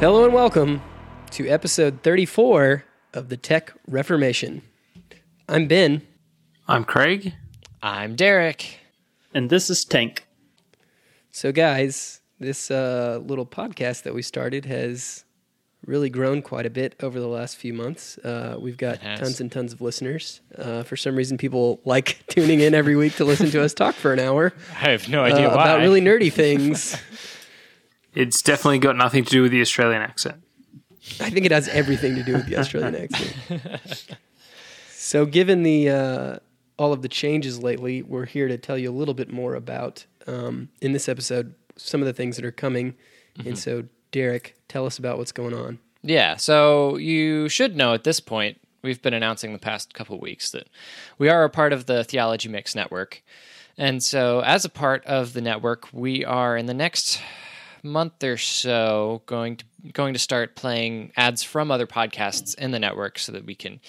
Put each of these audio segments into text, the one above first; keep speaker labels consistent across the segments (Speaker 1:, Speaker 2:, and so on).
Speaker 1: Hello and welcome to episode 34 of the Tech Reformation. I'm Ben.
Speaker 2: I'm Craig.
Speaker 3: I'm Derek.
Speaker 4: And this is Tank.
Speaker 1: So, guys, this uh, little podcast that we started has really grown quite a bit over the last few months. Uh, we've got tons and tons of listeners. Uh, for some reason, people like tuning in every week to listen to us talk for an hour
Speaker 3: I have no
Speaker 1: uh,
Speaker 3: idea why.
Speaker 1: about really nerdy things.
Speaker 2: It's definitely got nothing to do with the Australian accent.
Speaker 1: I think it has everything to do with the Australian accent. So, given the uh, all of the changes lately, we're here to tell you a little bit more about um, in this episode some of the things that are coming.
Speaker 3: Mm-hmm.
Speaker 1: And so, Derek, tell us about what's going on.
Speaker 3: Yeah, so you should know at this point, we've been announcing the past couple weeks that we are a part of the Theology Mix network. And so, as a part of the network, we are in the next month or so going to going to start playing ads from other podcasts in the network so that we can,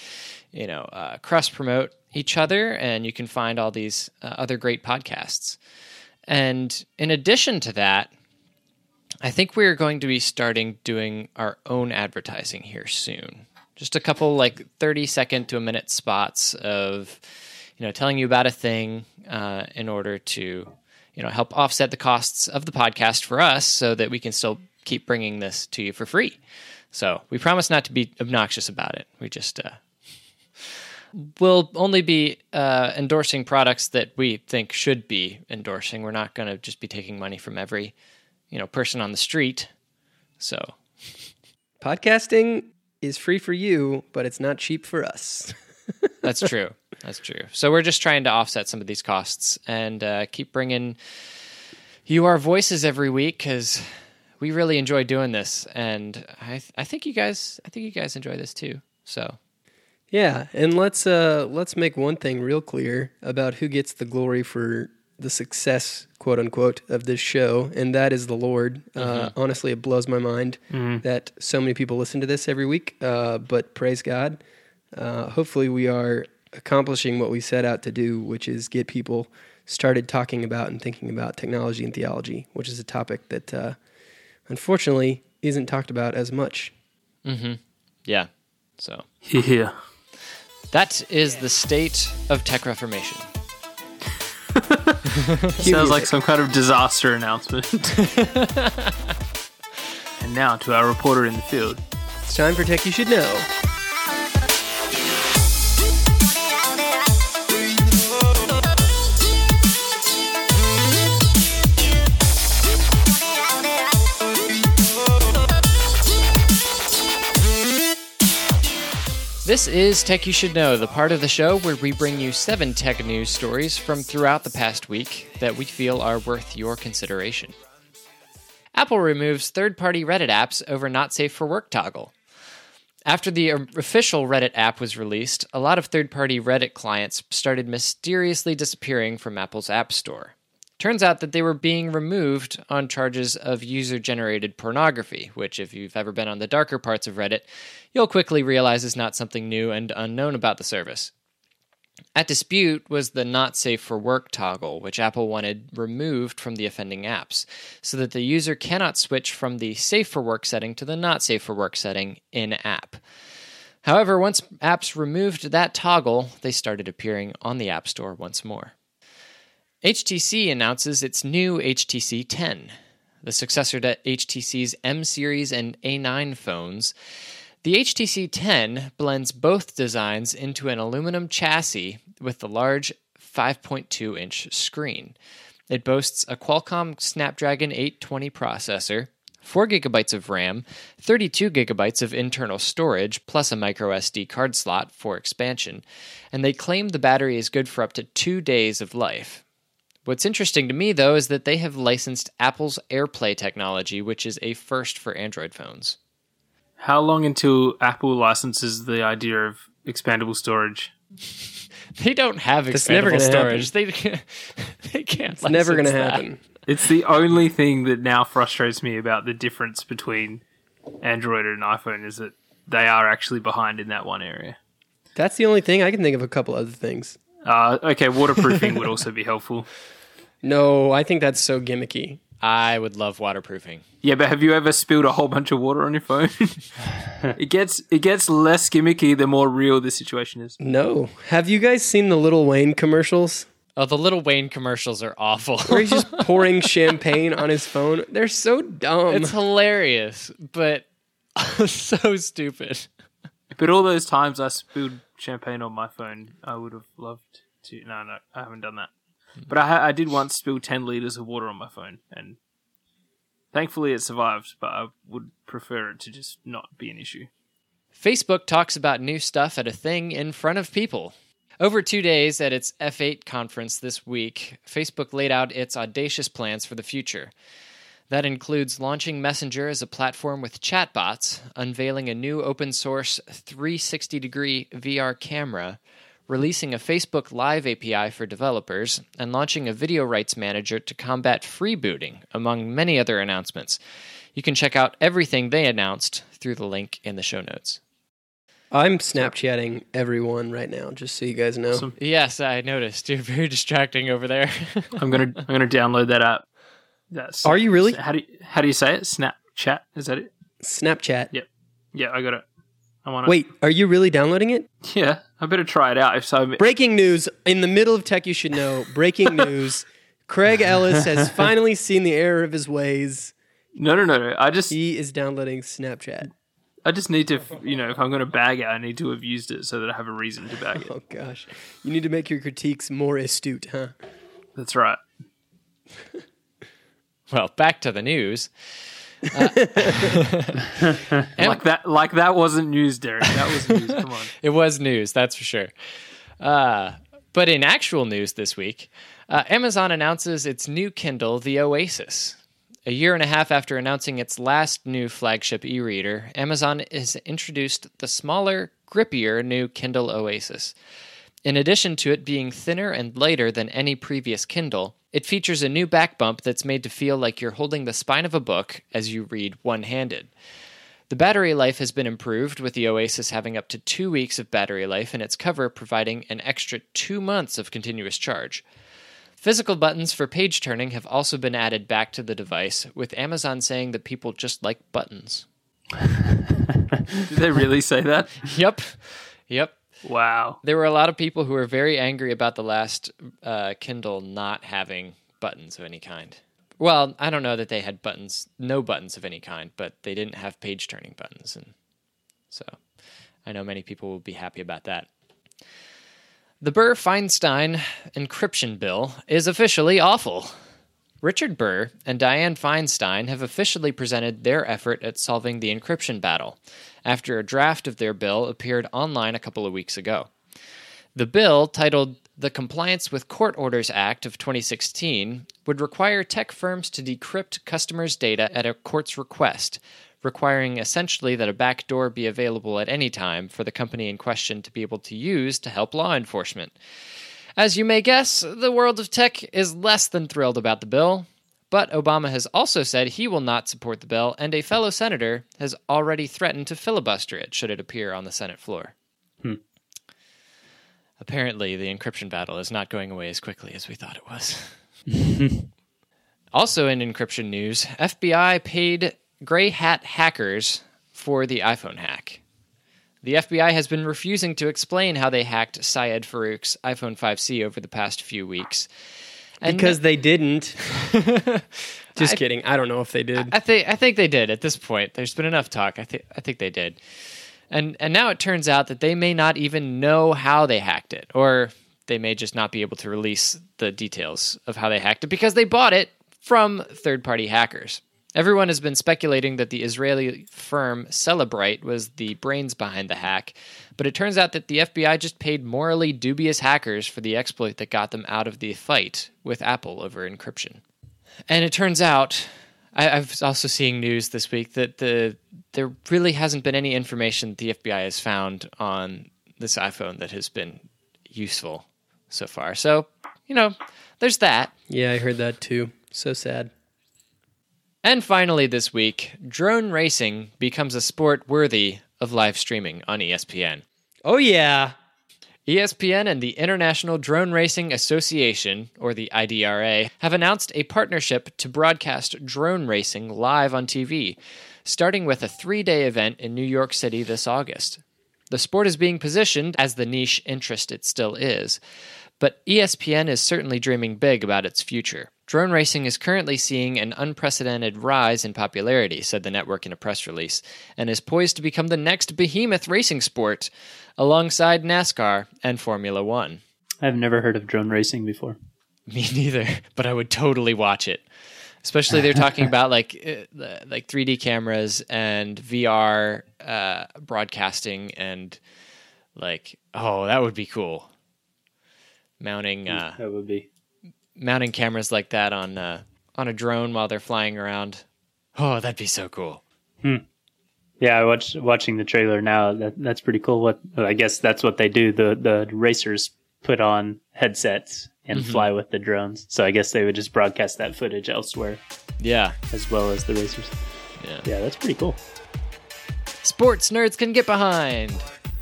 Speaker 3: you know, uh, cross promote each other, and you can find all these uh, other great podcasts. And in addition to that, I think we're going to be starting doing our own advertising here soon. Just a couple like 30 second to a minute spots of, you know, telling you about a thing uh, in order to, you know, help offset the costs of the podcast for us so that we can still keep bringing this to you for free. So we promise not to be obnoxious about it. We just, uh, We'll only be uh, endorsing products that we think should be endorsing. We're not going to just be taking money from every, you know, person on the street. So
Speaker 1: Podcasting is free for you, but it's not cheap for us.
Speaker 3: that's true. That's true. So we're just trying to offset some of these costs and uh, keep bringing you our voices every week because we really enjoy doing this, and I I think you guys I think you guys enjoy this too. So
Speaker 1: Yeah, and let's uh, let's make one thing real clear about who gets the glory for the success, quote unquote, of this show, and that is the Lord. Uh, honestly, it blows my mind that so many people listen to this every week. Uh, but praise God. Uh, hopefully, we are accomplishing what we set out to do, which is get people started talking about and thinking about technology and theology, which is a topic that uh, unfortunately isn't talked about as much.
Speaker 3: yeah, so
Speaker 2: Yeah.
Speaker 3: that is the state of tech reformation.
Speaker 2: Sounds like some kind of disaster announcement. and now to our reporter in the field.
Speaker 1: It's time for Tech You Should Know.
Speaker 3: This is Tech You Should Know, the part of the show where we bring you seven tech news stories from throughout the past week that we feel are worth your consideration. Apple removes third party Reddit apps over not safe for work toggle. After the official Reddit app was released, a lot of third party Reddit clients started mysteriously disappearing from Apple's App Store. Turns out that they were being removed on charges of user generated pornography, which, if you've ever been on the darker parts of Reddit, you'll quickly realize is not something new and unknown about the service. At dispute was the not safe for work toggle, which Apple wanted removed from the offending apps, so that the user cannot switch from the safe for work setting to the not safe for work setting in app. However, once apps removed that toggle, they started appearing on the App Store once more. HTC announces its new HTC 10, the successor to HTC's M series and A9 phones. The HTC 10 blends both designs into an aluminum chassis with the large 5.2 inch screen. It boasts a Qualcomm Snapdragon 820 processor, 4 gigabytes of RAM, 32 gigabytes of internal storage, plus a micro SD card slot for expansion, and they claim the battery is good for up to two days of life. What's interesting to me, though, is that they have licensed Apple's AirPlay technology, which is a first for Android phones.
Speaker 2: How long until Apple licenses the idea of expandable storage?
Speaker 3: They don't have
Speaker 1: That's never
Speaker 3: expandable
Speaker 1: gonna
Speaker 3: storage. They they can't.
Speaker 1: It's never going to happen.
Speaker 2: It's the only thing that now frustrates me about the difference between Android and iPhone is that they are actually behind in that one area.
Speaker 1: That's the only thing. I can think of a couple other things.
Speaker 2: Uh, okay, waterproofing would also be helpful.
Speaker 1: No, I think that's so gimmicky.
Speaker 3: I would love waterproofing.
Speaker 2: Yeah, but have you ever spilled a whole bunch of water on your phone? it gets it gets less gimmicky the more real the situation is.
Speaker 1: No. Have you guys seen the Lil Wayne commercials?
Speaker 3: Oh, the Lil Wayne commercials are awful.
Speaker 1: Where he's just pouring champagne on his phone. They're so dumb.
Speaker 3: it's hilarious, but so stupid.
Speaker 2: But all those times I spilled champagne on my phone, I would have loved to. No, no, I haven't done that. But I, I did once spill ten liters of water on my phone, and thankfully it survived. But I would prefer it to just not be an issue.
Speaker 3: Facebook talks about new stuff at a thing in front of people. Over two days at its F8 conference this week, Facebook laid out its audacious plans for the future. That includes launching Messenger as a platform with chatbots, unveiling a new open source 360 degree VR camera, releasing a Facebook Live API for developers, and launching a video rights manager to combat freebooting, among many other announcements. You can check out everything they announced through the link in the show notes.
Speaker 1: I'm Snapchatting everyone right now, just so you guys know.
Speaker 2: Awesome.
Speaker 3: Yes, I noticed. You're very distracting over there.
Speaker 2: I'm gonna I'm gonna download that app. That's
Speaker 1: Are you really?
Speaker 2: How do you, how do you say it? Snapchat? Is that it?
Speaker 1: Snapchat.
Speaker 2: Yep. Yeah, I got it. I want to.
Speaker 1: Wait, are you really downloading it?
Speaker 2: Yeah, I better try it out. If so,
Speaker 1: Breaking news in the middle of tech, you should know. Breaking news. Craig Ellis has finally seen the error of his ways.
Speaker 2: no, no, no, no. I just
Speaker 1: He is downloading Snapchat.
Speaker 2: I just need to, you know, if I'm going to bag it, I need to have used it so that I have a reason to bag it.
Speaker 1: Oh gosh, you need to make your critiques more astute, huh?
Speaker 2: That's right.
Speaker 3: Well, back to the news.
Speaker 2: Like that, like that wasn't news, Derek. That was news. Come on.
Speaker 3: It was news, that's for sure. Uh, but in actual news this week, uh, Amazon announces its new Kindle, the Oasis. A year and a half after announcing its last new flagship e reader, Amazon has introduced the smaller, grippier new Kindle Oasis. In addition to it being thinner and lighter than any previous Kindle, it features a new back bump that's made to feel like you're holding the spine of a book as you read one handed. The battery life has been improved, with the Oasis having up to two weeks of battery life and its cover providing an extra two months of continuous charge. Physical buttons for page turning have also been added back to the device, with Amazon saying that people just like buttons.
Speaker 2: Did they really say that?
Speaker 3: Yep. Yep.
Speaker 2: Wow.
Speaker 3: There were a lot of people who were very angry about the last uh, Kindle not having buttons of any kind. Well, I don't know that they had buttons, no buttons of any kind, but they didn't have page turning buttons, and so I know many people will be happy about that. The Burr Feinstein encryption bill is officially awful. Richard Burr and Dianne Feinstein have officially presented their effort at solving the encryption battle after a draft of their bill appeared online a couple of weeks ago. The bill, titled the Compliance with Court Orders Act of 2016, would require tech firms to decrypt customers' data at a court's request, requiring essentially that a backdoor be available at any time for the company in question to be able to use to help law enforcement. As you may guess, the world of tech is less than thrilled about the bill, but Obama has also said he will not support the bill, and a fellow senator has already threatened to filibuster it should it appear on the Senate floor. Hmm. Apparently, the encryption battle is not going away as quickly as we thought it was. also, in encryption news, FBI paid gray hat hackers for the iPhone hack. The FBI has been refusing to explain how they hacked Syed Farook's iPhone 5C over the past few weeks. And
Speaker 1: Because they didn't. Just
Speaker 3: I-
Speaker 1: kidding. I don't know if they did.
Speaker 3: I think I think they did at this point. There's been enough talk. I think I think they did. And and now it turns out that they may not even know how they hacked it or they may just not be able to release the details of how they hacked it because they bought it from third-party hackers. Everyone has been speculating that the Israeli firm Cellebrite was the brains behind the hack, but it turns out that the FBI just paid morally dubious hackers for the exploit that got them out of the fight with Apple over encryption. And it turns out, I, I was also seeing news this week that the there really hasn't been any information the FBI has found on this iPhone that has been useful so far. So, you know, there's that.
Speaker 1: Yeah, I heard that too. So sad.
Speaker 3: And finally, this week, drone racing becomes a sport worthy of live streaming on ESPN.
Speaker 1: Oh yeah.
Speaker 3: ESPN and the International Drone Racing Association, or the IDRA, have announced a partnership to broadcast drone racing live on TV, starting with a three day event in New York City this August. The sport is being positioned as the niche interest it still is, but ESPN is certainly dreaming big about its future. Drone racing is currently seeing an unprecedented rise in popularity, said the network in a press release, and is poised to become the next behemoth racing sport alongside NASCAR and Formula One.
Speaker 4: I've never heard of drone racing before.
Speaker 3: Me neither, but I would totally watch it. Especially they're talking about like uh, like 3D cameras and VR uh, broadcasting and like oh that would be cool. Mounting uh,
Speaker 4: That would be.
Speaker 3: Mounting cameras like that on uh, on a drone while they're flying around. Oh, that'd be so cool.
Speaker 4: Yeah, I watch watching the trailer now. That that's pretty cool. What I guess that's what they do. The the racers put on headsets and fly with the drones. So I guess they would just broadcast that footage elsewhere
Speaker 3: Yeah,
Speaker 4: as well as the racers.
Speaker 3: yeah.
Speaker 4: Yeah, that's pretty cool.
Speaker 3: Sports nerds can get behind.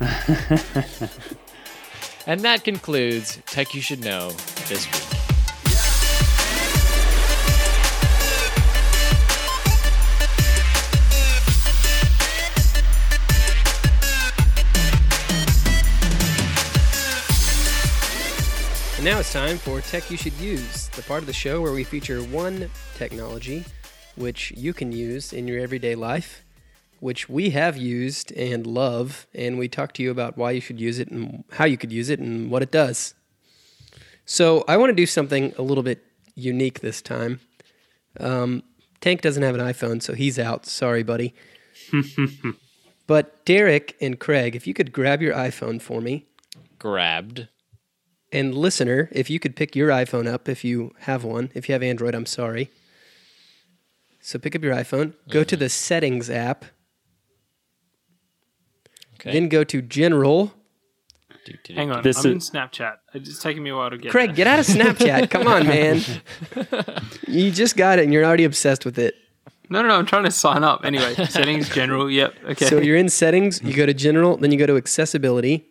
Speaker 3: and that concludes Tech You Should Know this week.
Speaker 1: And now it's time for Tech You Should Use, the part of the show where we feature one technology which you can use in your everyday life, which we have used and love, and we talk to you about why you should use it and how you could use it and what it does. So I want to do something a little bit unique this time. Um, Tank doesn't have an iPhone, so he's out. Sorry, buddy. but Derek and Craig, if you could grab your iPhone for me.
Speaker 3: Grabbed.
Speaker 1: And listener, if you could pick your iPhone up if you have one. If you have Android, I'm sorry. So pick up your iPhone, go to the settings app,
Speaker 3: Okay.
Speaker 1: then go to general.
Speaker 2: Hang on,
Speaker 4: This
Speaker 2: I'm in Snapchat. It's taking me a while to get.
Speaker 1: Craig,
Speaker 2: there.
Speaker 1: get out of Snapchat. Come on, man. You just got it and you're already obsessed with it.
Speaker 2: No, no, no. I'm trying to sign up. Anyway, settings, general. Yep. Okay.
Speaker 1: So you're in settings, you go to general, then you go to accessibility.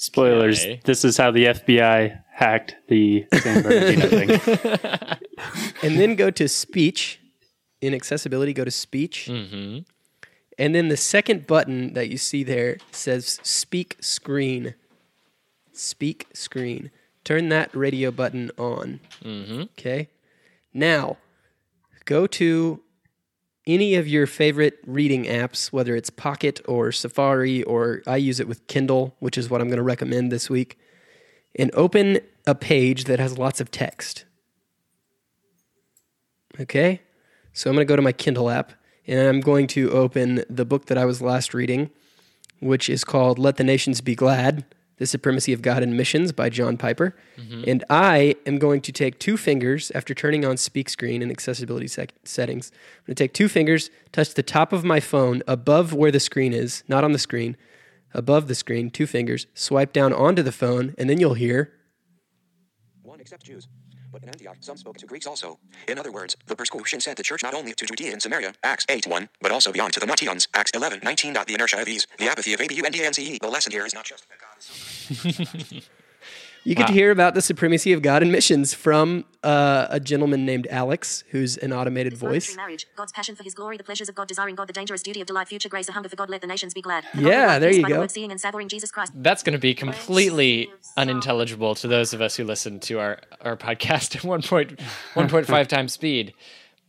Speaker 4: Spoilers.
Speaker 3: Okay.
Speaker 4: This is how the FBI hacked the San Bernardino thing.
Speaker 1: and then go to speech. In accessibility, go to speech.
Speaker 3: Mhm.
Speaker 1: And then the second button that you see there says speak screen. Speak screen. Turn that radio button on.
Speaker 3: Mhm.
Speaker 1: Okay. Now, go to any of your favorite reading apps, whether it's Pocket or Safari, or I use it with Kindle, which is what I'm going to recommend this week, and open a page that has lots of text. Okay. So I'm going to go to my Kindle app and I'm going to open the book that I was last reading, which is called Let the Nations Be Glad The Supremacy of God in Missions by John Piper. Mm-hmm. And I am going to take two fingers after turning on speak screen and accessibility sec- settings. I'm going to take two fingers, touch the top of my phone above where the screen is, not on the screen, above the screen, two fingers, swipe down onto the phone, and then you'll hear.
Speaker 5: One except Jews. But in Antioch, some spoke to Greeks also. In other words, the persecution sent the church not only to Judea and Samaria, Acts 8 1, but also beyond to the Nations, Acts 11 19. The inertia of these, the apathy of ABU and DNCE. The lesson here is not just that God is so
Speaker 1: You get to hear about the supremacy of God in missions from uh, a gentleman named Alex, who's an automated voice.
Speaker 6: Marriage, God's passion for his glory, the pleasures of God, desiring God, the dangerous duty of delight, future grace, a hunger for God, let the nations be glad. The
Speaker 1: Yeah, there you
Speaker 6: by the
Speaker 1: go.
Speaker 6: word seeing and savoring Jesus Christ.
Speaker 3: That's going to be completely unintelligible to those of us who listen to our, our podcast at 1.1.5 times speed.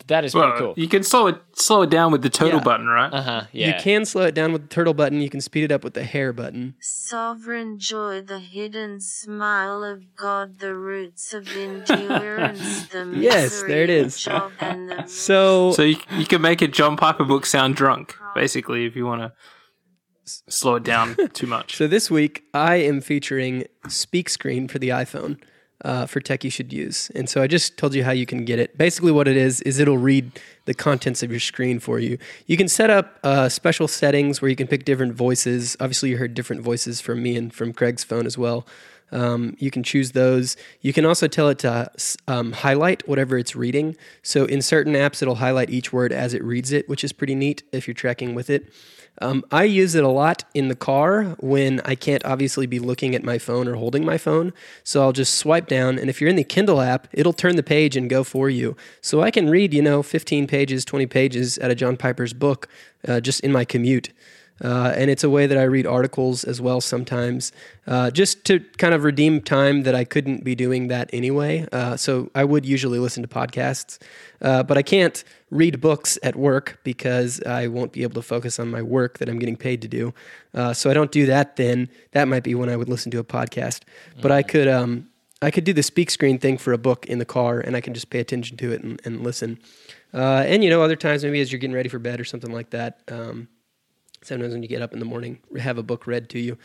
Speaker 3: But that is
Speaker 2: well,
Speaker 3: pretty cool.
Speaker 2: you can slow it slow it down with the turtle
Speaker 1: Yeah.
Speaker 2: button, right?
Speaker 3: Uh huh. Yeah.
Speaker 1: You can slow it down with the turtle button. You can speed it up with the hare button.
Speaker 6: Sovereign joy, the hidden smile of God, the roots of endurance, the
Speaker 1: Yes,
Speaker 6: misery
Speaker 1: there it
Speaker 6: of
Speaker 1: is.
Speaker 6: Job, and the
Speaker 1: So,
Speaker 2: So you, you can make a John Piper book sound drunk, basically, if you want to slow it down too much.
Speaker 1: so this week I am featuring Speak Screen for the iPhone uh, for tech you should use. And so I just told you how you can get it. Basically, what it is is it'll read the contents of your screen for you. You can set up uh, special settings where you can pick different voices. Obviously, you heard different voices from me and from Craig's phone as well. Um, you can choose those. You can also tell it to um, highlight whatever it's reading. So in certain apps, it'll highlight each word as it reads it, which is pretty neat if you're tracking with it. Um, I use it a lot in the car when I can't obviously be looking at my phone or holding my phone. So I'll just swipe down, and if you're in the Kindle app, it'll turn the page and go for you. So I can read, you know, 15 pages, 20 pages out of John Piper's book uh, just in my commute. Uh, and it's a way that I read articles as well sometimes, uh, just to kind of redeem time that I couldn't be doing that anyway. Uh, so I would usually listen to podcasts, uh, but I can't read books at work because I won't be able to focus on my work that I'm getting paid to do. Uh, so I don't do that then. That might be when I would listen to a podcast. Mm-hmm. But I could. Um, I could do the speak screen thing for a book in the car, and I can just pay attention to it and, and listen. Uh, and you know, other times maybe as you're getting ready for bed or something like that, um, Sometimes when you get up in the morning, have a book read to you.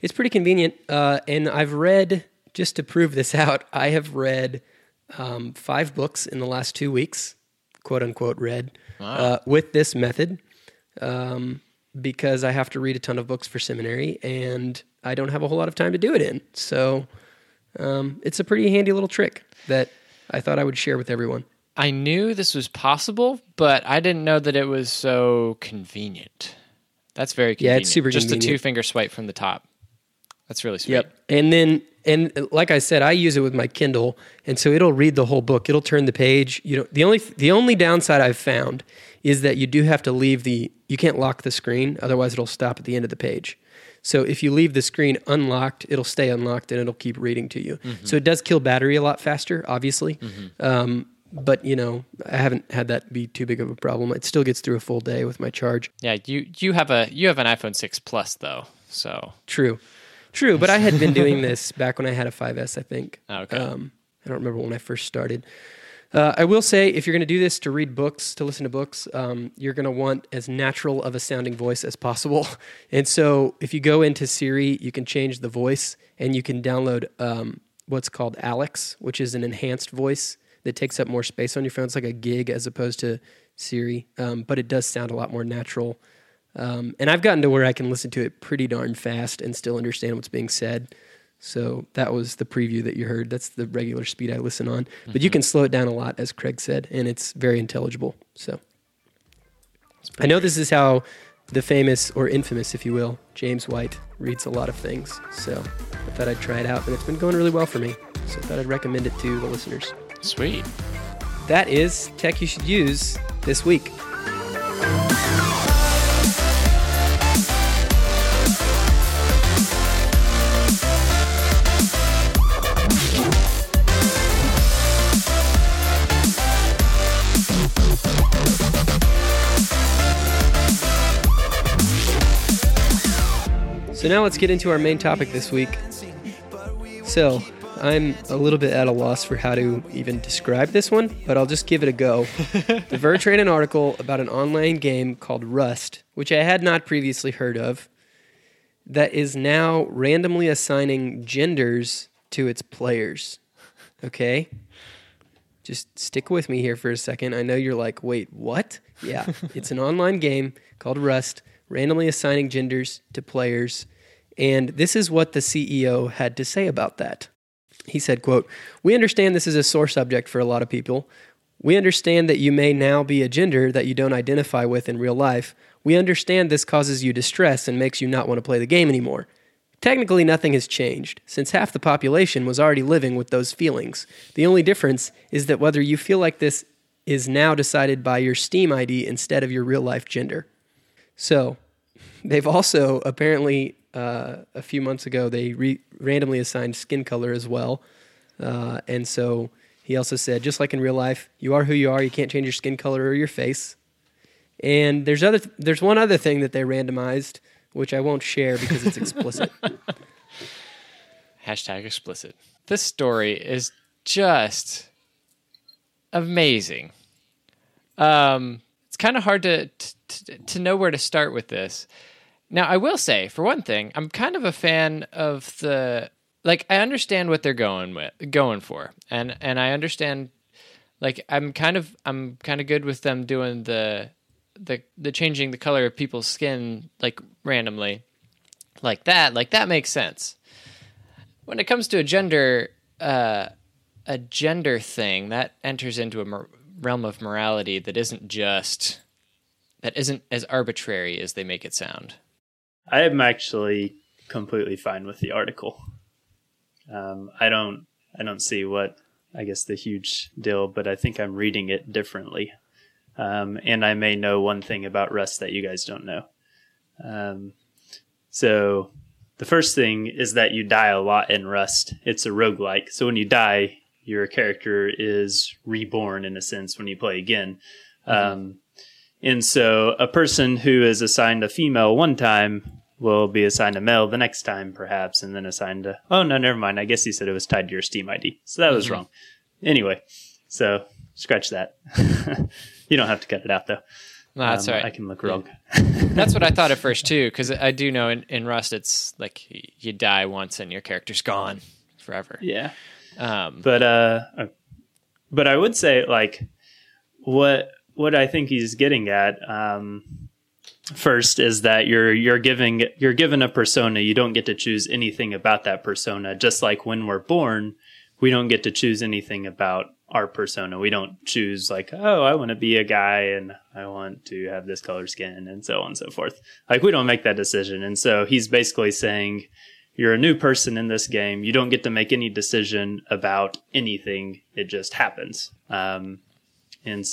Speaker 1: It's pretty convenient. Uh, and I've read, just to prove this out, I have read um, five books in the last two weeks, quote unquote, read wow. uh, with this method um, because I have to read a ton of books for seminary and I don't have a whole lot of time to do it in. So um, it's a pretty handy little trick that I thought I would share with everyone.
Speaker 3: I knew this was possible, but I didn't know that it was so convenient. That's very convenient. Yeah, it's super Just convenient. a two finger swipe from the top. That's really sweet. Yep.
Speaker 1: And then and like I said, I use it with my Kindle, and so it'll read the whole book. It'll turn the page. You know, the only the only downside I've found is that you do have to leave the you can't lock the screen, otherwise it'll stop at the end of the page. So if you leave the screen unlocked, it'll stay unlocked and it'll keep reading to you. Mm-hmm. So it does kill battery a lot faster, obviously. Mm-hmm. Um, but you know, I haven't had that be too big of a problem. It still gets through a full day with my charge.
Speaker 3: Yeah, you you have a you have an iPhone six Plus though, so
Speaker 1: true, true. But I had been doing this back when I had a 5S. I think.
Speaker 3: Oh, okay. Um,
Speaker 1: I don't remember when I first started. Uh, I will say, if you're going to do this to read books, to listen to books, um, you're going to want as natural of a sounding voice as possible. And so, if you go into Siri, you can change the voice, and you can download um, what's called Alex, which is an enhanced voice that takes up more space on your phone. It's like a gig as opposed to Siri, um, but it does sound a lot more natural. Um, and I've gotten to where I can listen to it pretty darn fast and still understand what's being said. So that was the preview that you heard. That's the regular speed I listen on. Mm-hmm. But you mm-hmm. can slow it down a lot, as Craig said, and it's very intelligible. So I know this is how the famous or infamous, if you will, James White reads a lot of things. So I thought I'd try it out, and it's been going really well for me. So I thought I'd recommend it to the listeners.
Speaker 3: Sweet.
Speaker 1: That is tech you should use this week. So now let's get into our main topic this week. So, I'm a little bit at a loss for how to even describe this one, but I'll just give it a go. the Verge ran an article about an online game called Rust, which I had not previously heard of, that is now randomly assigning genders to its players. Okay? Just stick with me here for a second. I know you're like, wait, what? Yeah, it's an online game called Rust, randomly assigning genders to players. And this is what the CEO had to say about that. He said, quote, We understand this is a sore subject for a lot of people. We understand that you may now be a gender that you don't identify with in real life. We understand this causes you distress and makes you not want to play the game anymore. Technically, nothing has changed, since half the population was already living with those feelings. The only difference is that whether you feel like this is now decided by your Steam ID instead of your real life gender. So, they've also apparently uh, a few months ago, they re- randomly assigned skin color as well. Uh, and so he also said, just like in real life, you are who you are. You can't change your skin color or your face. And there's other, th- there's one other thing that they randomized, which I won't share because it's explicit.
Speaker 3: Hashtag explicit. This story is just amazing. Um, it's kind of hard to, to to know where to start with this. Now, I will say, for one thing, I'm kind of a fan of the like I understand what they're going with going for. And and I understand like I'm kind of I'm kind of good with them doing the the the changing the color of people's skin like randomly. Like that, like that makes sense. when it comes to a gender uh, a gender thing that enters into a mor- realm of morality that isn't just that isn't as arbitrary as they make it sound.
Speaker 4: I am actually completely fine with the article. Um, I don't I don't see what I guess the huge deal, but I think I'm reading it differently. Um, and I may know one thing about Rust that you guys don't know. Um, so the first thing is that you die a lot in Rust. It's a roguelike. So when you die, your character is reborn in a sense when you play again. Um, and so a person who is assigned a female one time will be assigned a male the next time, perhaps, and then assigned a. Oh, no, never mind. I guess he said it was tied to your Steam ID. So that was wrong. Anyway, so scratch that. you don't have to cut it out, though.
Speaker 3: No, that's
Speaker 4: Um,
Speaker 3: right.
Speaker 4: I can look wrong.
Speaker 3: That's what I thought at first too, because I do know in, in Rust it's like you die once and your character's gone forever.
Speaker 4: yeah.
Speaker 3: Um,
Speaker 4: but uh, but i would say like what what i think he's getting at um first is that you're you're giving you're given a persona you don't get to choose anything about that persona just like when we're born we don't get to choose anything about our persona we don't choose like oh i want to be a guy and i want to have this color skin and so on and so forth like we don't make that decision and so he's basically saying you're a new person in this game. You don't get to make any decision about anything. It just happens. Um, and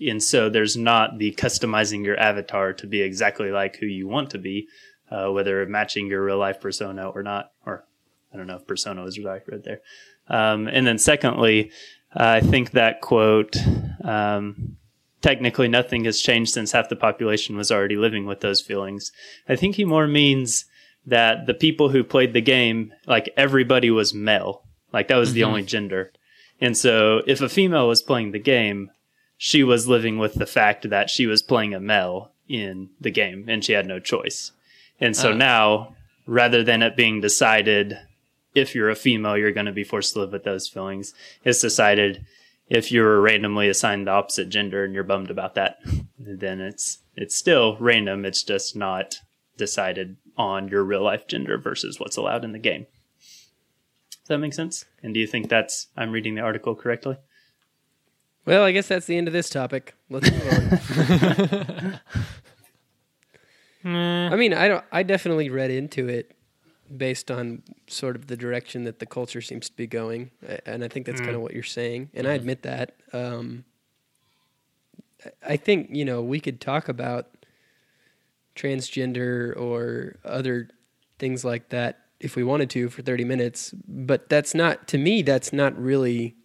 Speaker 4: and so there's not the customizing your avatar to be exactly like who you want to be, uh, whether matching your real life persona or not. Or I don't know if persona was right right there. Um, and then secondly, I think that quote. Um, Technically, nothing has changed since half the population was already living with those feelings. I think he more means that the people who played the game, like everybody was male. Like that was the only gender. And so if a female was playing the game, she was living with the fact that she was playing a male in the game and she had no choice. And so
Speaker 3: Ah.
Speaker 4: now, rather than it being decided if you're a female, you're going to be forced to live with those feelings, it's decided if you're randomly assigned the opposite gender and you're bummed about that, then it's it's still random. It's just not decided on your real life gender versus what's allowed in the game. Does that make sense? And do you think that's I'm reading the article correctly?
Speaker 1: Well, I guess that's the end of this topic. Let's move on. I mean, I don't. I definitely read into it based on sort of the direction that the culture seems to be going, and I think that's kind of what you're saying, and I admit that. Um, I- I think you know we could talk about transgender or other things like that if we wanted to for 30 minutes, but that's not to me. That's not really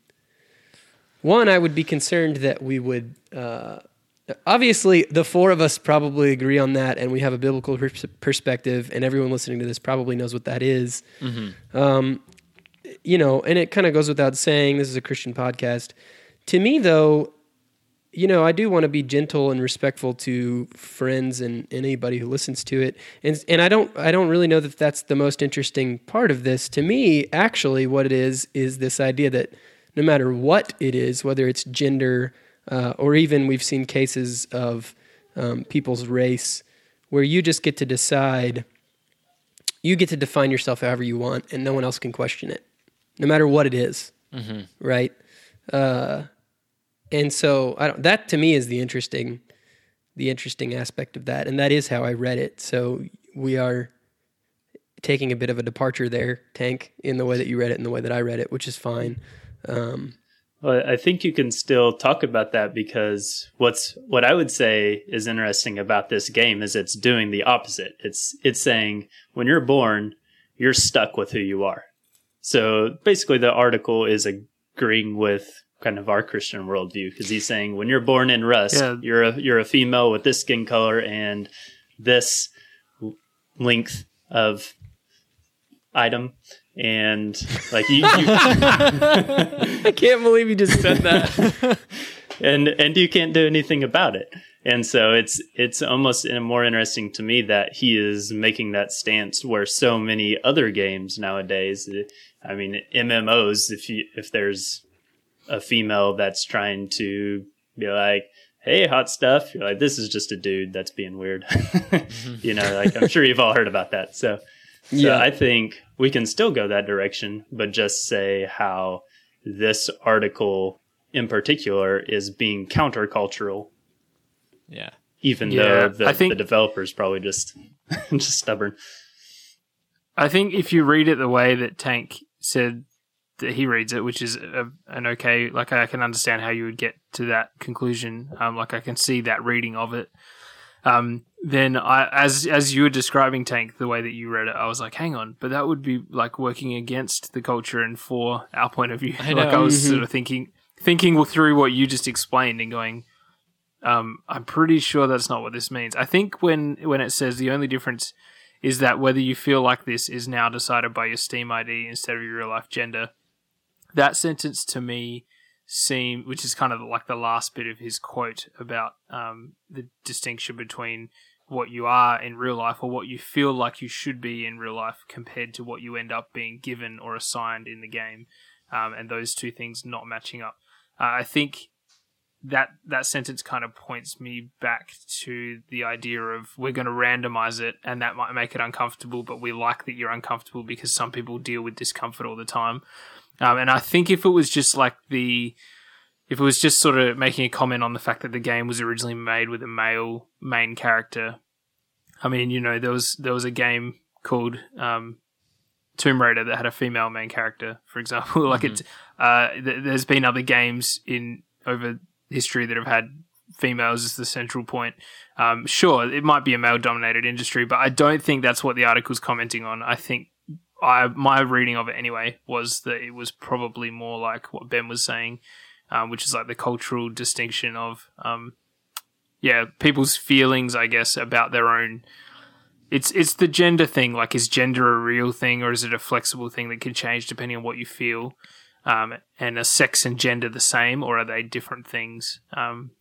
Speaker 1: one, I would be concerned that we would. Uh, obviously, the four of us probably agree on that, and we have a biblical pers- perspective, and everyone listening to this probably knows what that is. Um, you know, and it kind of goes without saying. This is a Christian podcast. To me, though, you know, I do want to be gentle and respectful to friends and anybody who listens to it. And and I don't I don't really know that that's the most interesting part of this. To me, actually, what it is is this idea that no matter what it is, whether it's gender uh, or even we've seen cases of um, people's race, where you just get to decide, you get to define yourself however you want, and no one else can question it, no matter what it is, right? Uh, and so I don't, that to me is the interesting the interesting aspect of that and that is how i read it. So we are taking a bit of a departure there tank in the way that you read it and the way that i read it which is fine um,
Speaker 4: Well, I think you can still talk about that because what's what I would say is interesting about this game is it's doing the opposite. It's it's saying when you're born, you're stuck with who you are. So basically, the article is agreeing with kind of our Christian worldview because he's saying when you're born in Rust,
Speaker 2: Yeah.
Speaker 4: you're a you're a female with this skin color and this length of item and like you, you
Speaker 1: i can't believe you just said that
Speaker 4: and and you can't do anything about it. And so it's it's almost uh, more interesting to me that he is making that stance where so many other games nowadays, uh, I mean MMOs, if you if there's a female that's trying to be like, "Hey, hot stuff," you're like, "This is just a dude that's being weird," you know. Like I'm sure you've all heard about that. So So
Speaker 1: Yeah.
Speaker 4: I think we can still go that direction, but just say how this article in particular is being countercultural,
Speaker 3: Yeah.
Speaker 4: even
Speaker 2: Yeah,
Speaker 4: though the,
Speaker 2: I think-
Speaker 4: the developer's probably just just stubborn.
Speaker 2: I think if you read it the way that Tank said that he reads it, which is a, an okay, like I can understand how you would get to that conclusion. Um, like I can see that reading of it. Um, then I, as as you were describing Tank, the way that you read it, I was like, hang on, but that would be like working against the culture and for our point of view.
Speaker 3: I
Speaker 2: like
Speaker 3: know.
Speaker 2: I was
Speaker 1: Mhm.
Speaker 2: sort of thinking, thinking through what you just explained and going, um, I'm pretty sure that's not what this means. I think when when it says the only difference is that whether you feel like this is now decided by your Steam ID instead of your real life gender. That sentence to me seem, which is kind of like the last bit of his quote about um, the distinction between what you are in real life or what you feel like you should be in real life compared to what you end up being given or assigned in the game, um, and those two things not matching up. Uh, I think that that sentence kind of points me back to the idea of we're going to randomize it and that might make it uncomfortable but we like that you're uncomfortable because some people deal with discomfort all the time um, and i think if it was just like the if it was just sort of making a comment on the fact that the game was originally made with a male main character i mean you know there was there was a game called um, Tomb Raider that had a female main character, for example. like it, uh, th- there's been other games in over history that have had females as the central point. Um, sure, it might be a male dominated industry, but I don't think that's what the article's commenting on. I think I my reading of it anyway was that it was probably more like what Ben was saying, um, which is like the cultural distinction of um, yeah people's feelings, I guess, about their own. It's it's the gender thing. Like, is gender a real thing, or is it a flexible thing that can change depending on what you feel? Um, and are sex and gender the same, or are they different things? Um,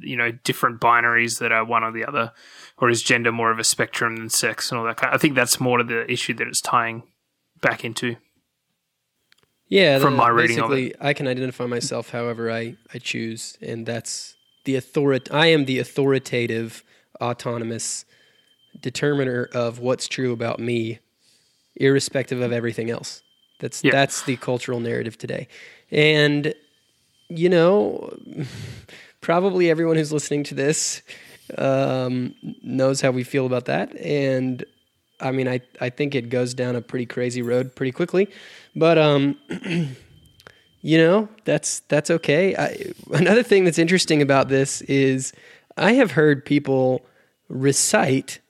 Speaker 2: you know, different binaries that are one or the other, or is gender more of a spectrum than sex and all that kind? I think that's more to the issue that it's tying back into.
Speaker 1: Yeah,
Speaker 2: From my reading of
Speaker 1: basically, I can identify myself however I, I choose, and that's the authority. I am the authoritative, autonomous determiner of what's true about me, irrespective of everything else. That's
Speaker 2: Yeah.
Speaker 1: that's the cultural narrative today, and you know, probably everyone who's listening to this um, knows how we feel about that, and I mean, I, I think it goes down a pretty crazy road pretty quickly, but um, you know, that's that's okay. I, another thing that's interesting about this is I have heard people recite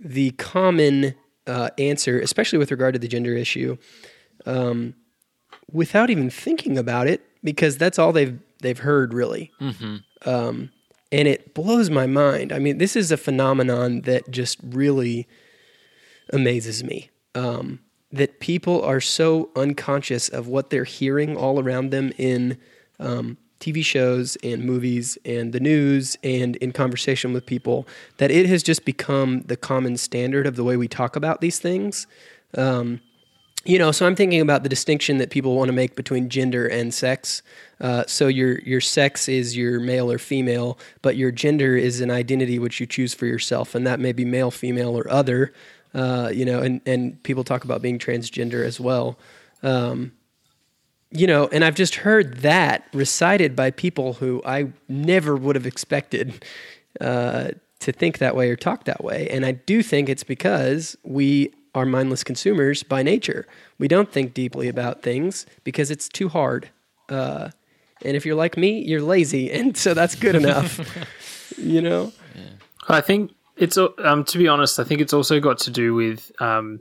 Speaker 1: the common uh, answer, especially with regard to the gender issue, um, without even thinking about it, because that's all they've they've heard really um, and it blows my mind. I mean, this is a phenomenon that just really amazes me. Um, that people are so unconscious of what they're hearing all around them in um, TV shows and movies and the news and in conversation with people that it has just become the common standard of the way we talk about these things. Um, you know, so I'm thinking about the distinction that people want to make between gender and sex. Uh, so your your sex is your male or female, but your gender is an identity which you choose for yourself, and that may be male, female, or other. Uh, you know, and and people talk about being transgender as well. Um, you know, and I've just heard that recited by people who I never would have expected uh, to think that way or talk that way. And I do think it's because we are mindless consumers by nature. We don't think deeply about things because it's too hard. Uh, and if you're like me, you're lazy, and so that's good enough. you know?
Speaker 2: I think it's um, to be honest, I think it's also got to do with um,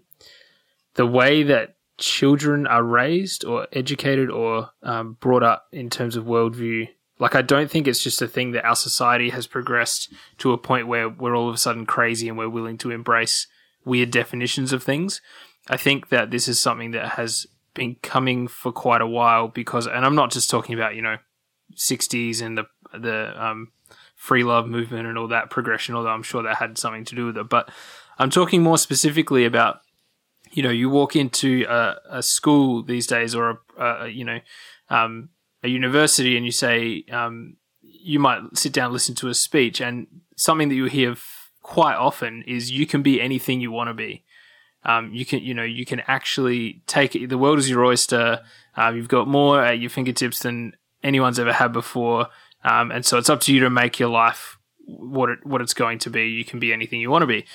Speaker 2: the way that children are raised or educated or um, brought up in terms of worldview. Like, I don't think it's just a thing that our society has progressed to a point where we're all of a sudden crazy and we're willing to embrace weird definitions of things. I think that this is something that has been coming for quite a while because, and I'm not just talking about, you know, 60s and the, the, um, free love movement and all that progression, although I'm sure that had something to do with it. But I'm talking more specifically about, you know, you walk into a, a school these days or a, a you know, um, a university and you say, um, you might sit down listen to a speech and something that you hear quite often is you can be anything you want to be. Um, you can, you know, you can actually take. The world is your oyster. Um, you've got more at your fingertips than anyone's ever had before. Um, and so it's up to you to make your life what it, what it's going to be. You can be anything you want to be.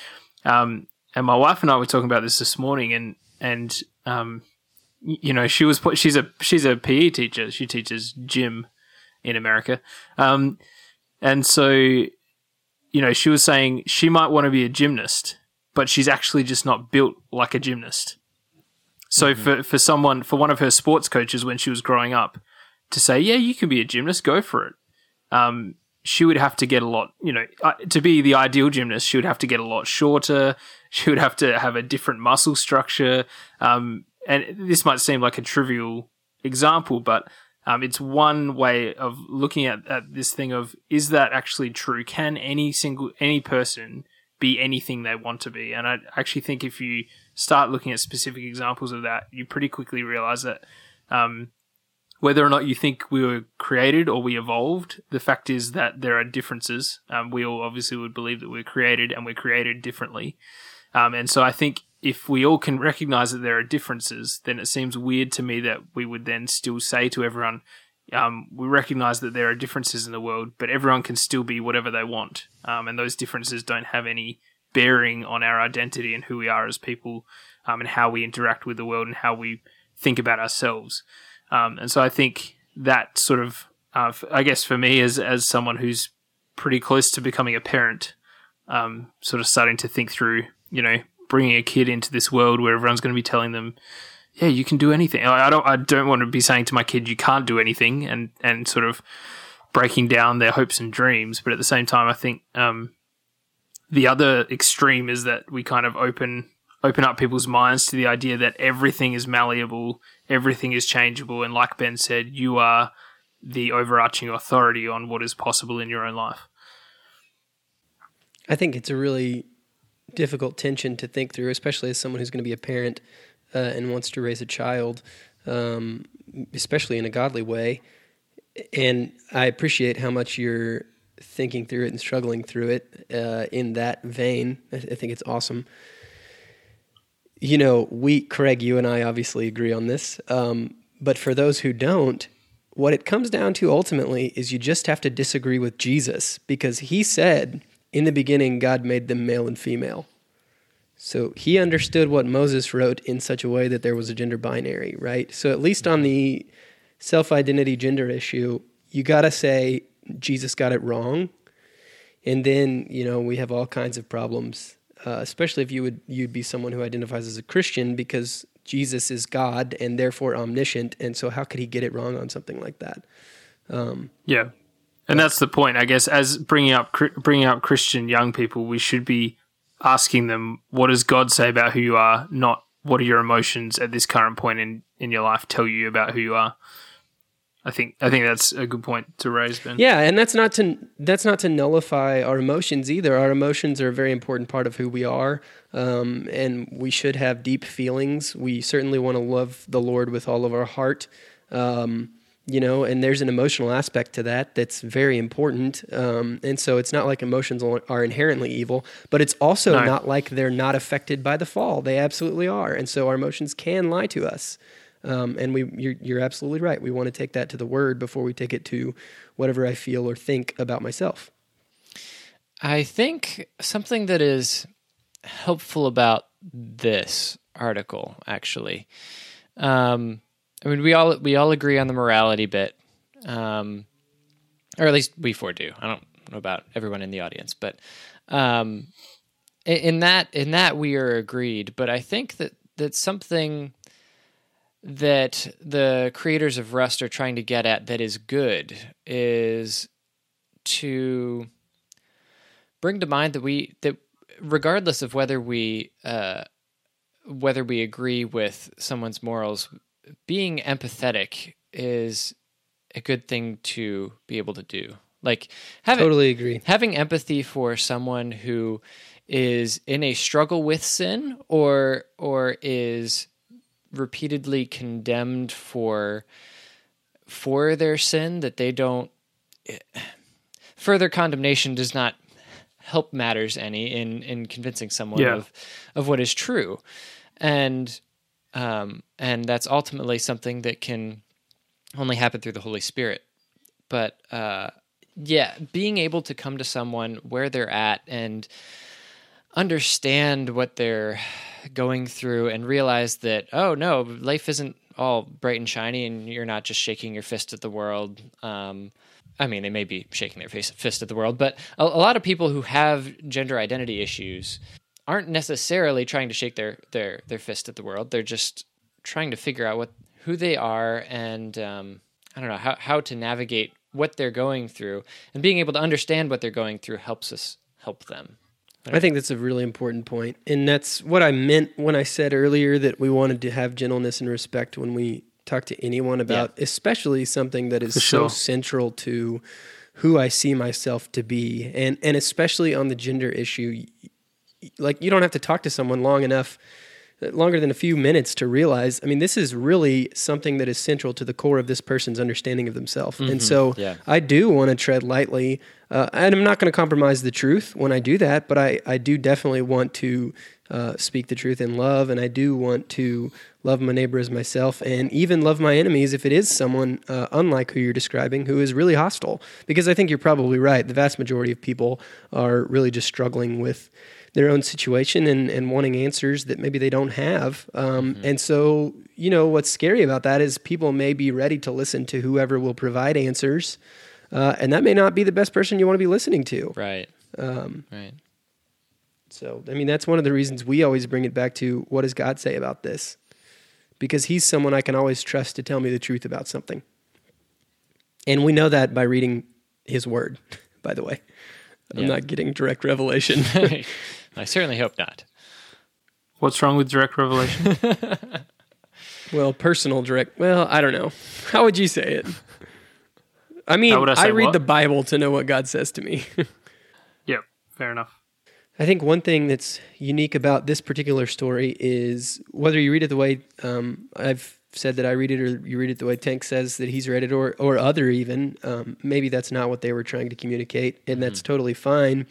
Speaker 2: Um, and my wife and I were talking about this this morning, and and um, you know, she was she's a she's a PE teacher. She teaches gym in America, um, and so you know, she was saying she might want to be a gymnast, but she's actually just not built like a gymnast. So for for someone for one of her sports coaches when she was growing up to say, yeah, you can be a gymnast, go for it. Um, she would have to get a lot, you know, uh, to be the ideal gymnast, she would have to get a lot shorter. She would have to have a different muscle structure. Um, and this might seem like a trivial example, but um, it's one way of looking at, at this thing of is that actually true? Can any single any person be anything they want to be? And I actually think if you start looking at specific examples of that, you pretty quickly realize that um, whether or not you think we were created or we evolved, the fact is that there are differences. Um, we all obviously would believe that we're created and we're created differently. Um, and so I think if we all can recognize that there are differences, then it seems weird to me that we would then still say to everyone, um, we recognize that there are differences in the world, but everyone can still be whatever they want. Um, and those differences don't have any bearing on our identity and who we are as people um, and how we interact with the world and how we think about ourselves. Um, and so I think that sort of, uh, I guess for me as, as someone who's pretty close to becoming a parent, um, sort of starting to think through, you know, bringing a kid into this world where everyone's going to be telling them, yeah, you can do anything. I don't, I don't want to be saying to my kid, you can't do anything and, and sort of breaking down their hopes and dreams. But at the same time, I think, um, the other extreme is that we kind of open open up people's minds to the idea that everything is malleable, everything is changeable, and like Ben said, you are the overarching authority on what is possible in your own life.
Speaker 1: I think it's a really difficult tension to think through, especially as someone who's going to be a parent uh, and wants to raise a child, um, especially in a godly way. And I appreciate how much you're thinking through it and struggling through it uh, in that vein. I, I think it's awesome. You know, we, Craig, you and I obviously agree on this. Um, but for those who don't, what it comes down to ultimately is you just have to disagree with Jesus because he said, in the beginning, God made them male and female. So he understood what Moses wrote in such a way that there was a gender binary, right? So at least on the self identity gender issue, you got to say Jesus got it wrong. And then, you know, we have all kinds of problems, uh, especially if you would you'd be someone who identifies as a Christian because Jesus is God and therefore omniscient. And so how could he get it wrong on something like that? Um,
Speaker 2: Yeah, and that's the point, I guess. As bringing up bringing up Christian young people, we should be asking them, "What does God say about who you are?" Not what are your emotions at this current point in in your life tell you about who you are. I think I think that's a good point to raise, Ben.
Speaker 1: Yeah, and that's not to that's not to nullify our emotions either. Our emotions are a very important part of who we are, um, and we should have deep feelings. We certainly want to love the Lord with all of our heart, um, you know. And there's an emotional aspect to that that's very important. Um, and so it's not like emotions are inherently evil, but it's also
Speaker 2: No.
Speaker 1: not like they're not affected by the fall. They absolutely are, and so our emotions can lie to us. Um, and we, you're, you're absolutely right. We want to take that to the word before we take it to whatever I feel or think about myself.
Speaker 3: I think something that is helpful about this article, actually. Um, I mean, we all we all agree on the morality bit, um, or at least we four do. I don't know about everyone in the audience, but um, in, that in that we are agreed. But I think that that's something that the creators of Rust are trying to get at that is good is to bring to mind that we that regardless of whether we uh, whether we agree with someone's morals, being empathetic is a good thing to be able to do. Like having
Speaker 1: Totally agree.
Speaker 3: having empathy for someone who is in a struggle with sin or or is repeatedly condemned for for their sin that they don't eh, further condemnation does not help matters any in in convincing someone
Speaker 2: Yeah.
Speaker 3: of of what is true and um, and that's ultimately something that can only happen through the Holy Spirit. But uh, yeah, being able to come to someone where they're at and understand what they're going through and realize that oh no, life isn't all bright and shiny, and you're not just shaking your fist at the world. Um, I mean, they may be shaking their face, fist at the world, but a, a lot of people who have gender identity issues aren't necessarily trying to shake their their their fist at the world. They're just trying to figure out what who they are and um, I don't know how how to navigate what they're going through, and being able to understand what they're going through helps us help them.
Speaker 1: I think that's a really important. And that's what I meant when I said earlier that we wanted to have gentleness and respect when we talk to anyone about, especially something that is
Speaker 2: For
Speaker 1: so
Speaker 2: sure.
Speaker 1: central to who I see myself to be. And, and especially on the gender issue, y- y- like you don't have to talk to someone long enough, longer than a few minutes to realize, I mean, this is really something that is central to the core of this person's understanding of themselves. And so
Speaker 3: Yeah.
Speaker 1: I do want to tread lightly, uh, and I'm not going to compromise the truth when I do that. But I, I do definitely want to uh, speak the truth in love, and I do want to love my neighbor as myself, and even love my enemies if it is someone uh, unlike who you're describing who is really hostile. Because I think you're probably right. The vast majority of people are really just struggling with their own situation and, and wanting answers that maybe they don't have. Um, And so, you know, what's scary about that is people may be ready to listen to whoever will provide answers. Uh, and that may not be the best person you want to be listening to.
Speaker 3: Right.
Speaker 1: Um,
Speaker 3: Right.
Speaker 1: so, I mean, that's one of the reasons we always bring it back to what does God say about this? Because he's someone I can always trust to tell me the truth about something. And we know that by reading his word, by the way. I'm
Speaker 3: Yeah.
Speaker 1: not getting direct revelation.
Speaker 3: I certainly hope not.
Speaker 2: What's wrong with direct revelation?
Speaker 1: well, personal direct. Well, I don't know. How would you say it? I mean,
Speaker 2: I
Speaker 1: I, read
Speaker 2: what?
Speaker 1: the Bible to know what God says to me.
Speaker 2: yep, fair enough.
Speaker 1: I think one thing that's unique about this particular story is whether you read it the way um, I've said that I read it, or you read it the way Tank says that he's read it, or or other even. Um, maybe that's not what they were trying to communicate, and that's totally fine.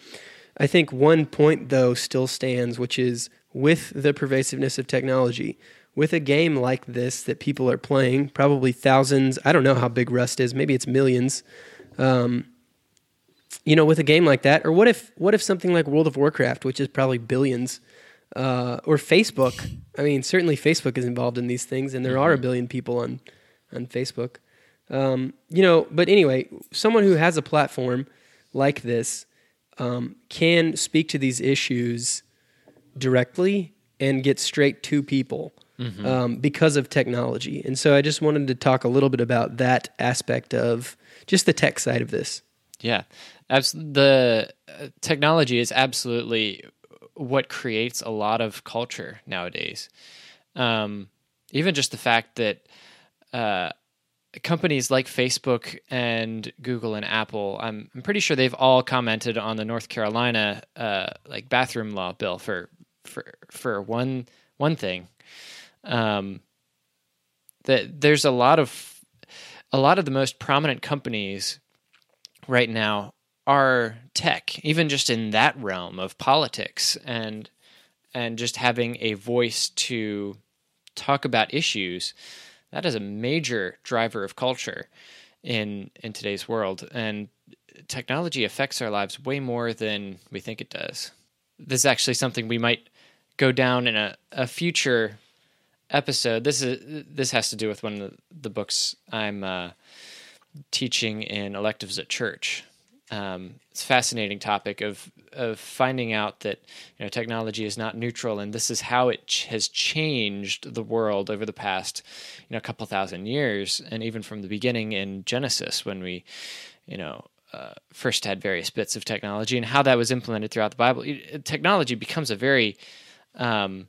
Speaker 1: I think one point though still stands, which is with the pervasiveness of technology, with a game like this that people are playing, probably thousands. I don't know how big Rust is. Maybe it's millions you know, with a game like that, or what if what if something like World of Warcraft, which is probably billions, uh, or Facebook? I mean, certainly Facebook is involved in these things, and there are a billion people on on Facebook. Um, you know, but anyway, someone who has a platform like this um, can speak to these issues directly and get straight to people um, because of technology. And so, I just wanted to talk a little bit about that aspect of just the tech side of this.
Speaker 3: Yeah, Abs- the uh, technology is absolutely what creates a lot of culture nowadays. Um, even just the fact that uh, companies like Facebook and Google and Apple, I'm, I'm pretty sure they've all commented on the North Carolina uh, like bathroom law bill for for for one one thing. Um, that there's a lot of a lot of the most prominent companies right now are tech, even just in that realm of politics and and just having a voice to talk about issues. That is a major driver of culture in in today's world, and technology affects our lives way more than we think it does. This is actually something we might go down in a, a future episode. This is this has to do with one of the, the books I'm uh, teaching in electives at church. Um, it's a fascinating topic of of finding out that you know technology is not neutral, and this is how it ch- has changed the world over the past you know couple thousand years, and even from the beginning in Genesis when we you know uh, first had various bits of technology and how that was implemented throughout the Bible. Technology becomes a very um,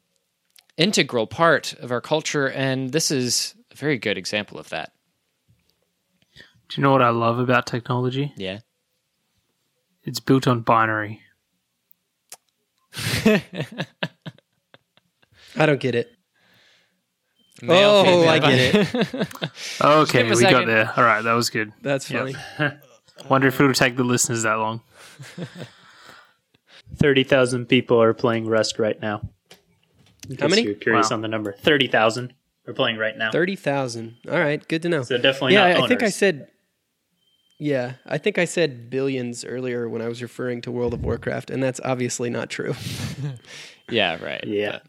Speaker 3: integral part of our culture, and this is a very good example of that.
Speaker 2: Do you know what I love about technology?
Speaker 3: Yeah.
Speaker 2: It's built on binary.
Speaker 1: I don't get it.
Speaker 3: Male,
Speaker 1: oh,
Speaker 3: female.
Speaker 1: I get it.
Speaker 2: Okay,
Speaker 3: give him a
Speaker 2: we got there. All right, that was good.
Speaker 1: That's
Speaker 2: Yep.
Speaker 1: funny.
Speaker 2: Wonder if it'll take the listeners that long.
Speaker 4: 30,000 people are playing Rust right now. In
Speaker 1: How many?
Speaker 4: You're curious
Speaker 2: Wow.
Speaker 4: on the number. Thirty thousand. We're playing right now.
Speaker 1: Thirty thousand. All right, good to know.
Speaker 4: So definitely
Speaker 1: yeah,
Speaker 4: not
Speaker 1: I, I think I said. Yeah, I think I said billions earlier when I was referring to World of Warcraft, and that's obviously not true.
Speaker 3: Yeah, right.
Speaker 4: Yeah.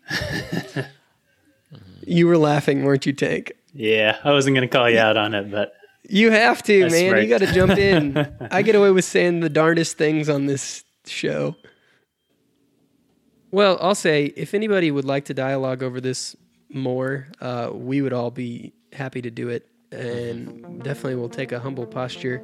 Speaker 1: You were laughing, weren't you, Tank?
Speaker 4: Yeah. I wasn't gonna call you out on it, but
Speaker 1: You have to,
Speaker 4: That's
Speaker 1: man.
Speaker 4: right.
Speaker 1: You got to jump in. I get away with saying the darndest things on this show. Well, I'll say if anybody would like to dialogue over this more, uh, we would all be happy to do it, and definitely will take a humble posture.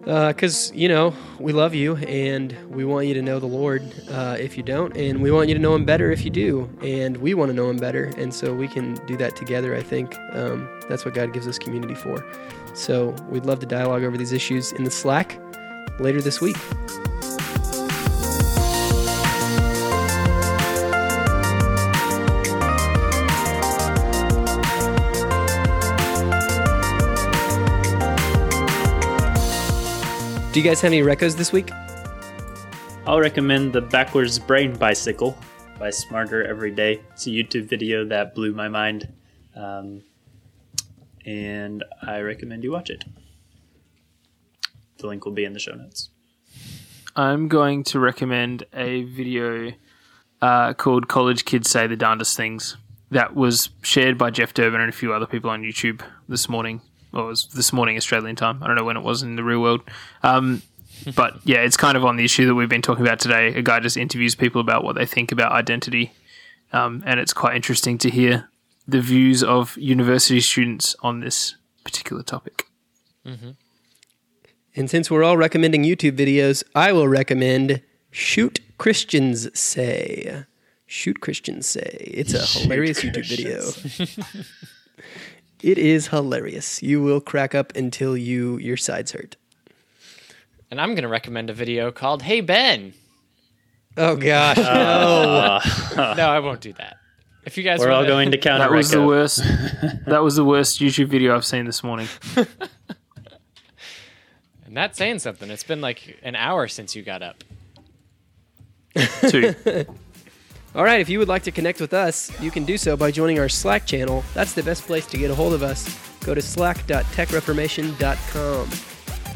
Speaker 1: Because you know we love you, and we want you to know the Lord. Uh, if you don't, and we want you to know Him better if you do, and we want to know Him better, and so we can do that together. I think um, that's what God gives us community for. So we'd love to dialogue over these issues in the Slack later this week. Do you guys have any recos this week?
Speaker 4: I'll recommend the Backwards Brain Bicycle by Smarter Every Day. It's a YouTube video that blew my mind, um, and I recommend you watch it. The link will be in the show notes.
Speaker 2: I'm going to recommend a video uh, called College Kids Say the Darndest Things that was shared by Jeff Durbin and a few other people on YouTube this morning. Or it was this morning Australian time. I don't know when it was in the real world. Um, but yeah, it's kind of on the issue that we've been talking about today. A guy just interviews people about what they think about identity. Um, and it's quite interesting to hear the views of university students on this particular topic.
Speaker 1: And since we're all recommending YouTube videos, I will recommend Shoot Christians Say. Shoot Christians Say. It's a hilarious YouTube video. it is hilarious. You will crack up until you your sides hurt.
Speaker 3: And I'm going to recommend a video called Hey Ben.
Speaker 1: Oh gosh, no.
Speaker 3: no, I won't do that. If you guys
Speaker 4: We're all
Speaker 3: wanna-
Speaker 4: going to counter
Speaker 2: That was the worst. that was the worst YouTube video I've seen this morning.
Speaker 3: And that's saying something. It's been like an hour since you got up.
Speaker 2: Two.
Speaker 1: All right, if you would like to connect with us, you can do so by joining our Slack channel. That's the best place to get a hold of us. Go to slack.techreformation.com.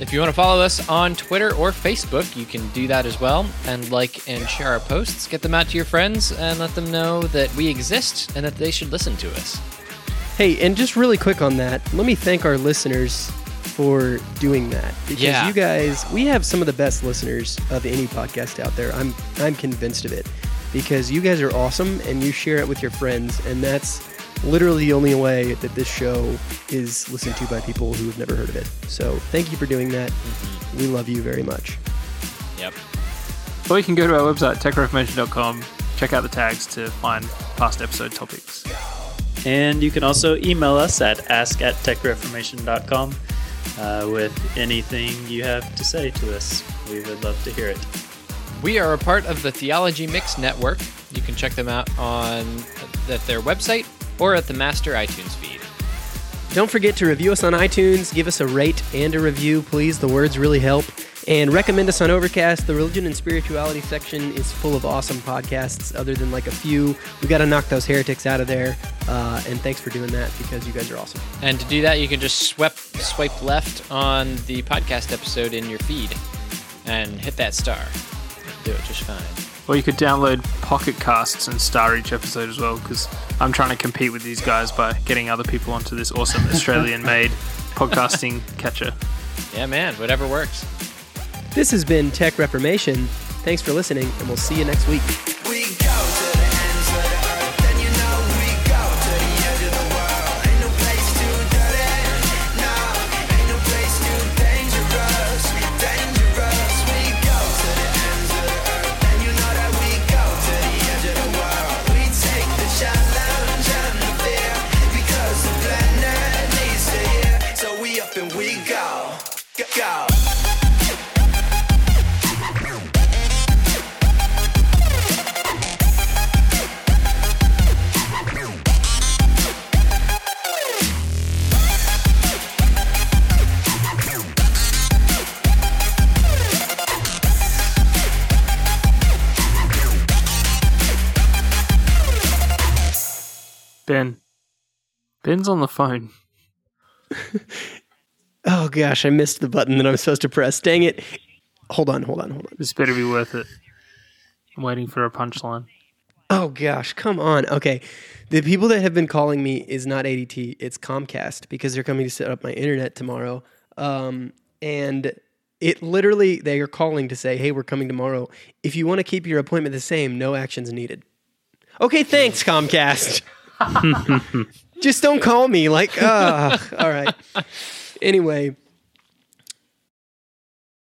Speaker 3: If you want to follow us on Twitter or Facebook, you can do that as well. And like and share our posts, get them out to your friends, and let them know that we exist and that they should listen to us.
Speaker 1: Hey, and just really quick on that, let me thank our listeners for doing that because
Speaker 3: Yeah.
Speaker 1: you guys, we have some of the best listeners of any podcast out there. I'm I'm convinced of it because you guys are awesome and you share it with your friends, and that's literally the only way that this show is listened to by people who have never heard of it. So thank you for doing that. We love you very much.
Speaker 3: Yep.
Speaker 2: Or you can go to our website, techreformation.com, check out the tags to find past episode topics.
Speaker 4: And you can also email us at ask at techreformation.com uh, with anything you have to say to us. We would love to hear it.
Speaker 3: We are a part of the Theology Mix Network. You can check them out on at their website or at the Master iTunes feed.
Speaker 1: Don't forget to review us on iTunes, give us a rate and a review, please. The words really help. And recommend us on Overcast. The religion and spirituality section is full of awesome podcasts, other than like a few. We got to knock those heretics out of there. Uh, and thanks for doing that because you guys are awesome.
Speaker 3: And to do that, you can just swipe swipe left on the podcast episode in your feed and hit that star. Do it just fine.
Speaker 2: Or you could download Pocket Casts and star each episode as well, because I'm trying to compete with these guys by getting other people onto this awesome Australian made podcasting catcher.
Speaker 3: Yeah, man, whatever works.
Speaker 1: This has been Tech Reformation. Thanks for listening, and we'll see you next week.
Speaker 7: We
Speaker 2: Ben's on the phone.
Speaker 1: Oh gosh, I missed the button that I'm supposed to press. Dang it. Hold on, hold on, hold on.
Speaker 2: This better be worth it. I'm waiting for a punchline.
Speaker 1: Oh gosh, come on. Okay. The people that have been calling me is not ADT, it's Comcast because they're coming to set up my internet tomorrow. Um, and it literally, they are calling to say, hey, we're coming tomorrow. If you want to keep your appointment the same, no actions needed. Okay, thanks, Comcast. Just don't call me. Like, ah, all right. Anyway,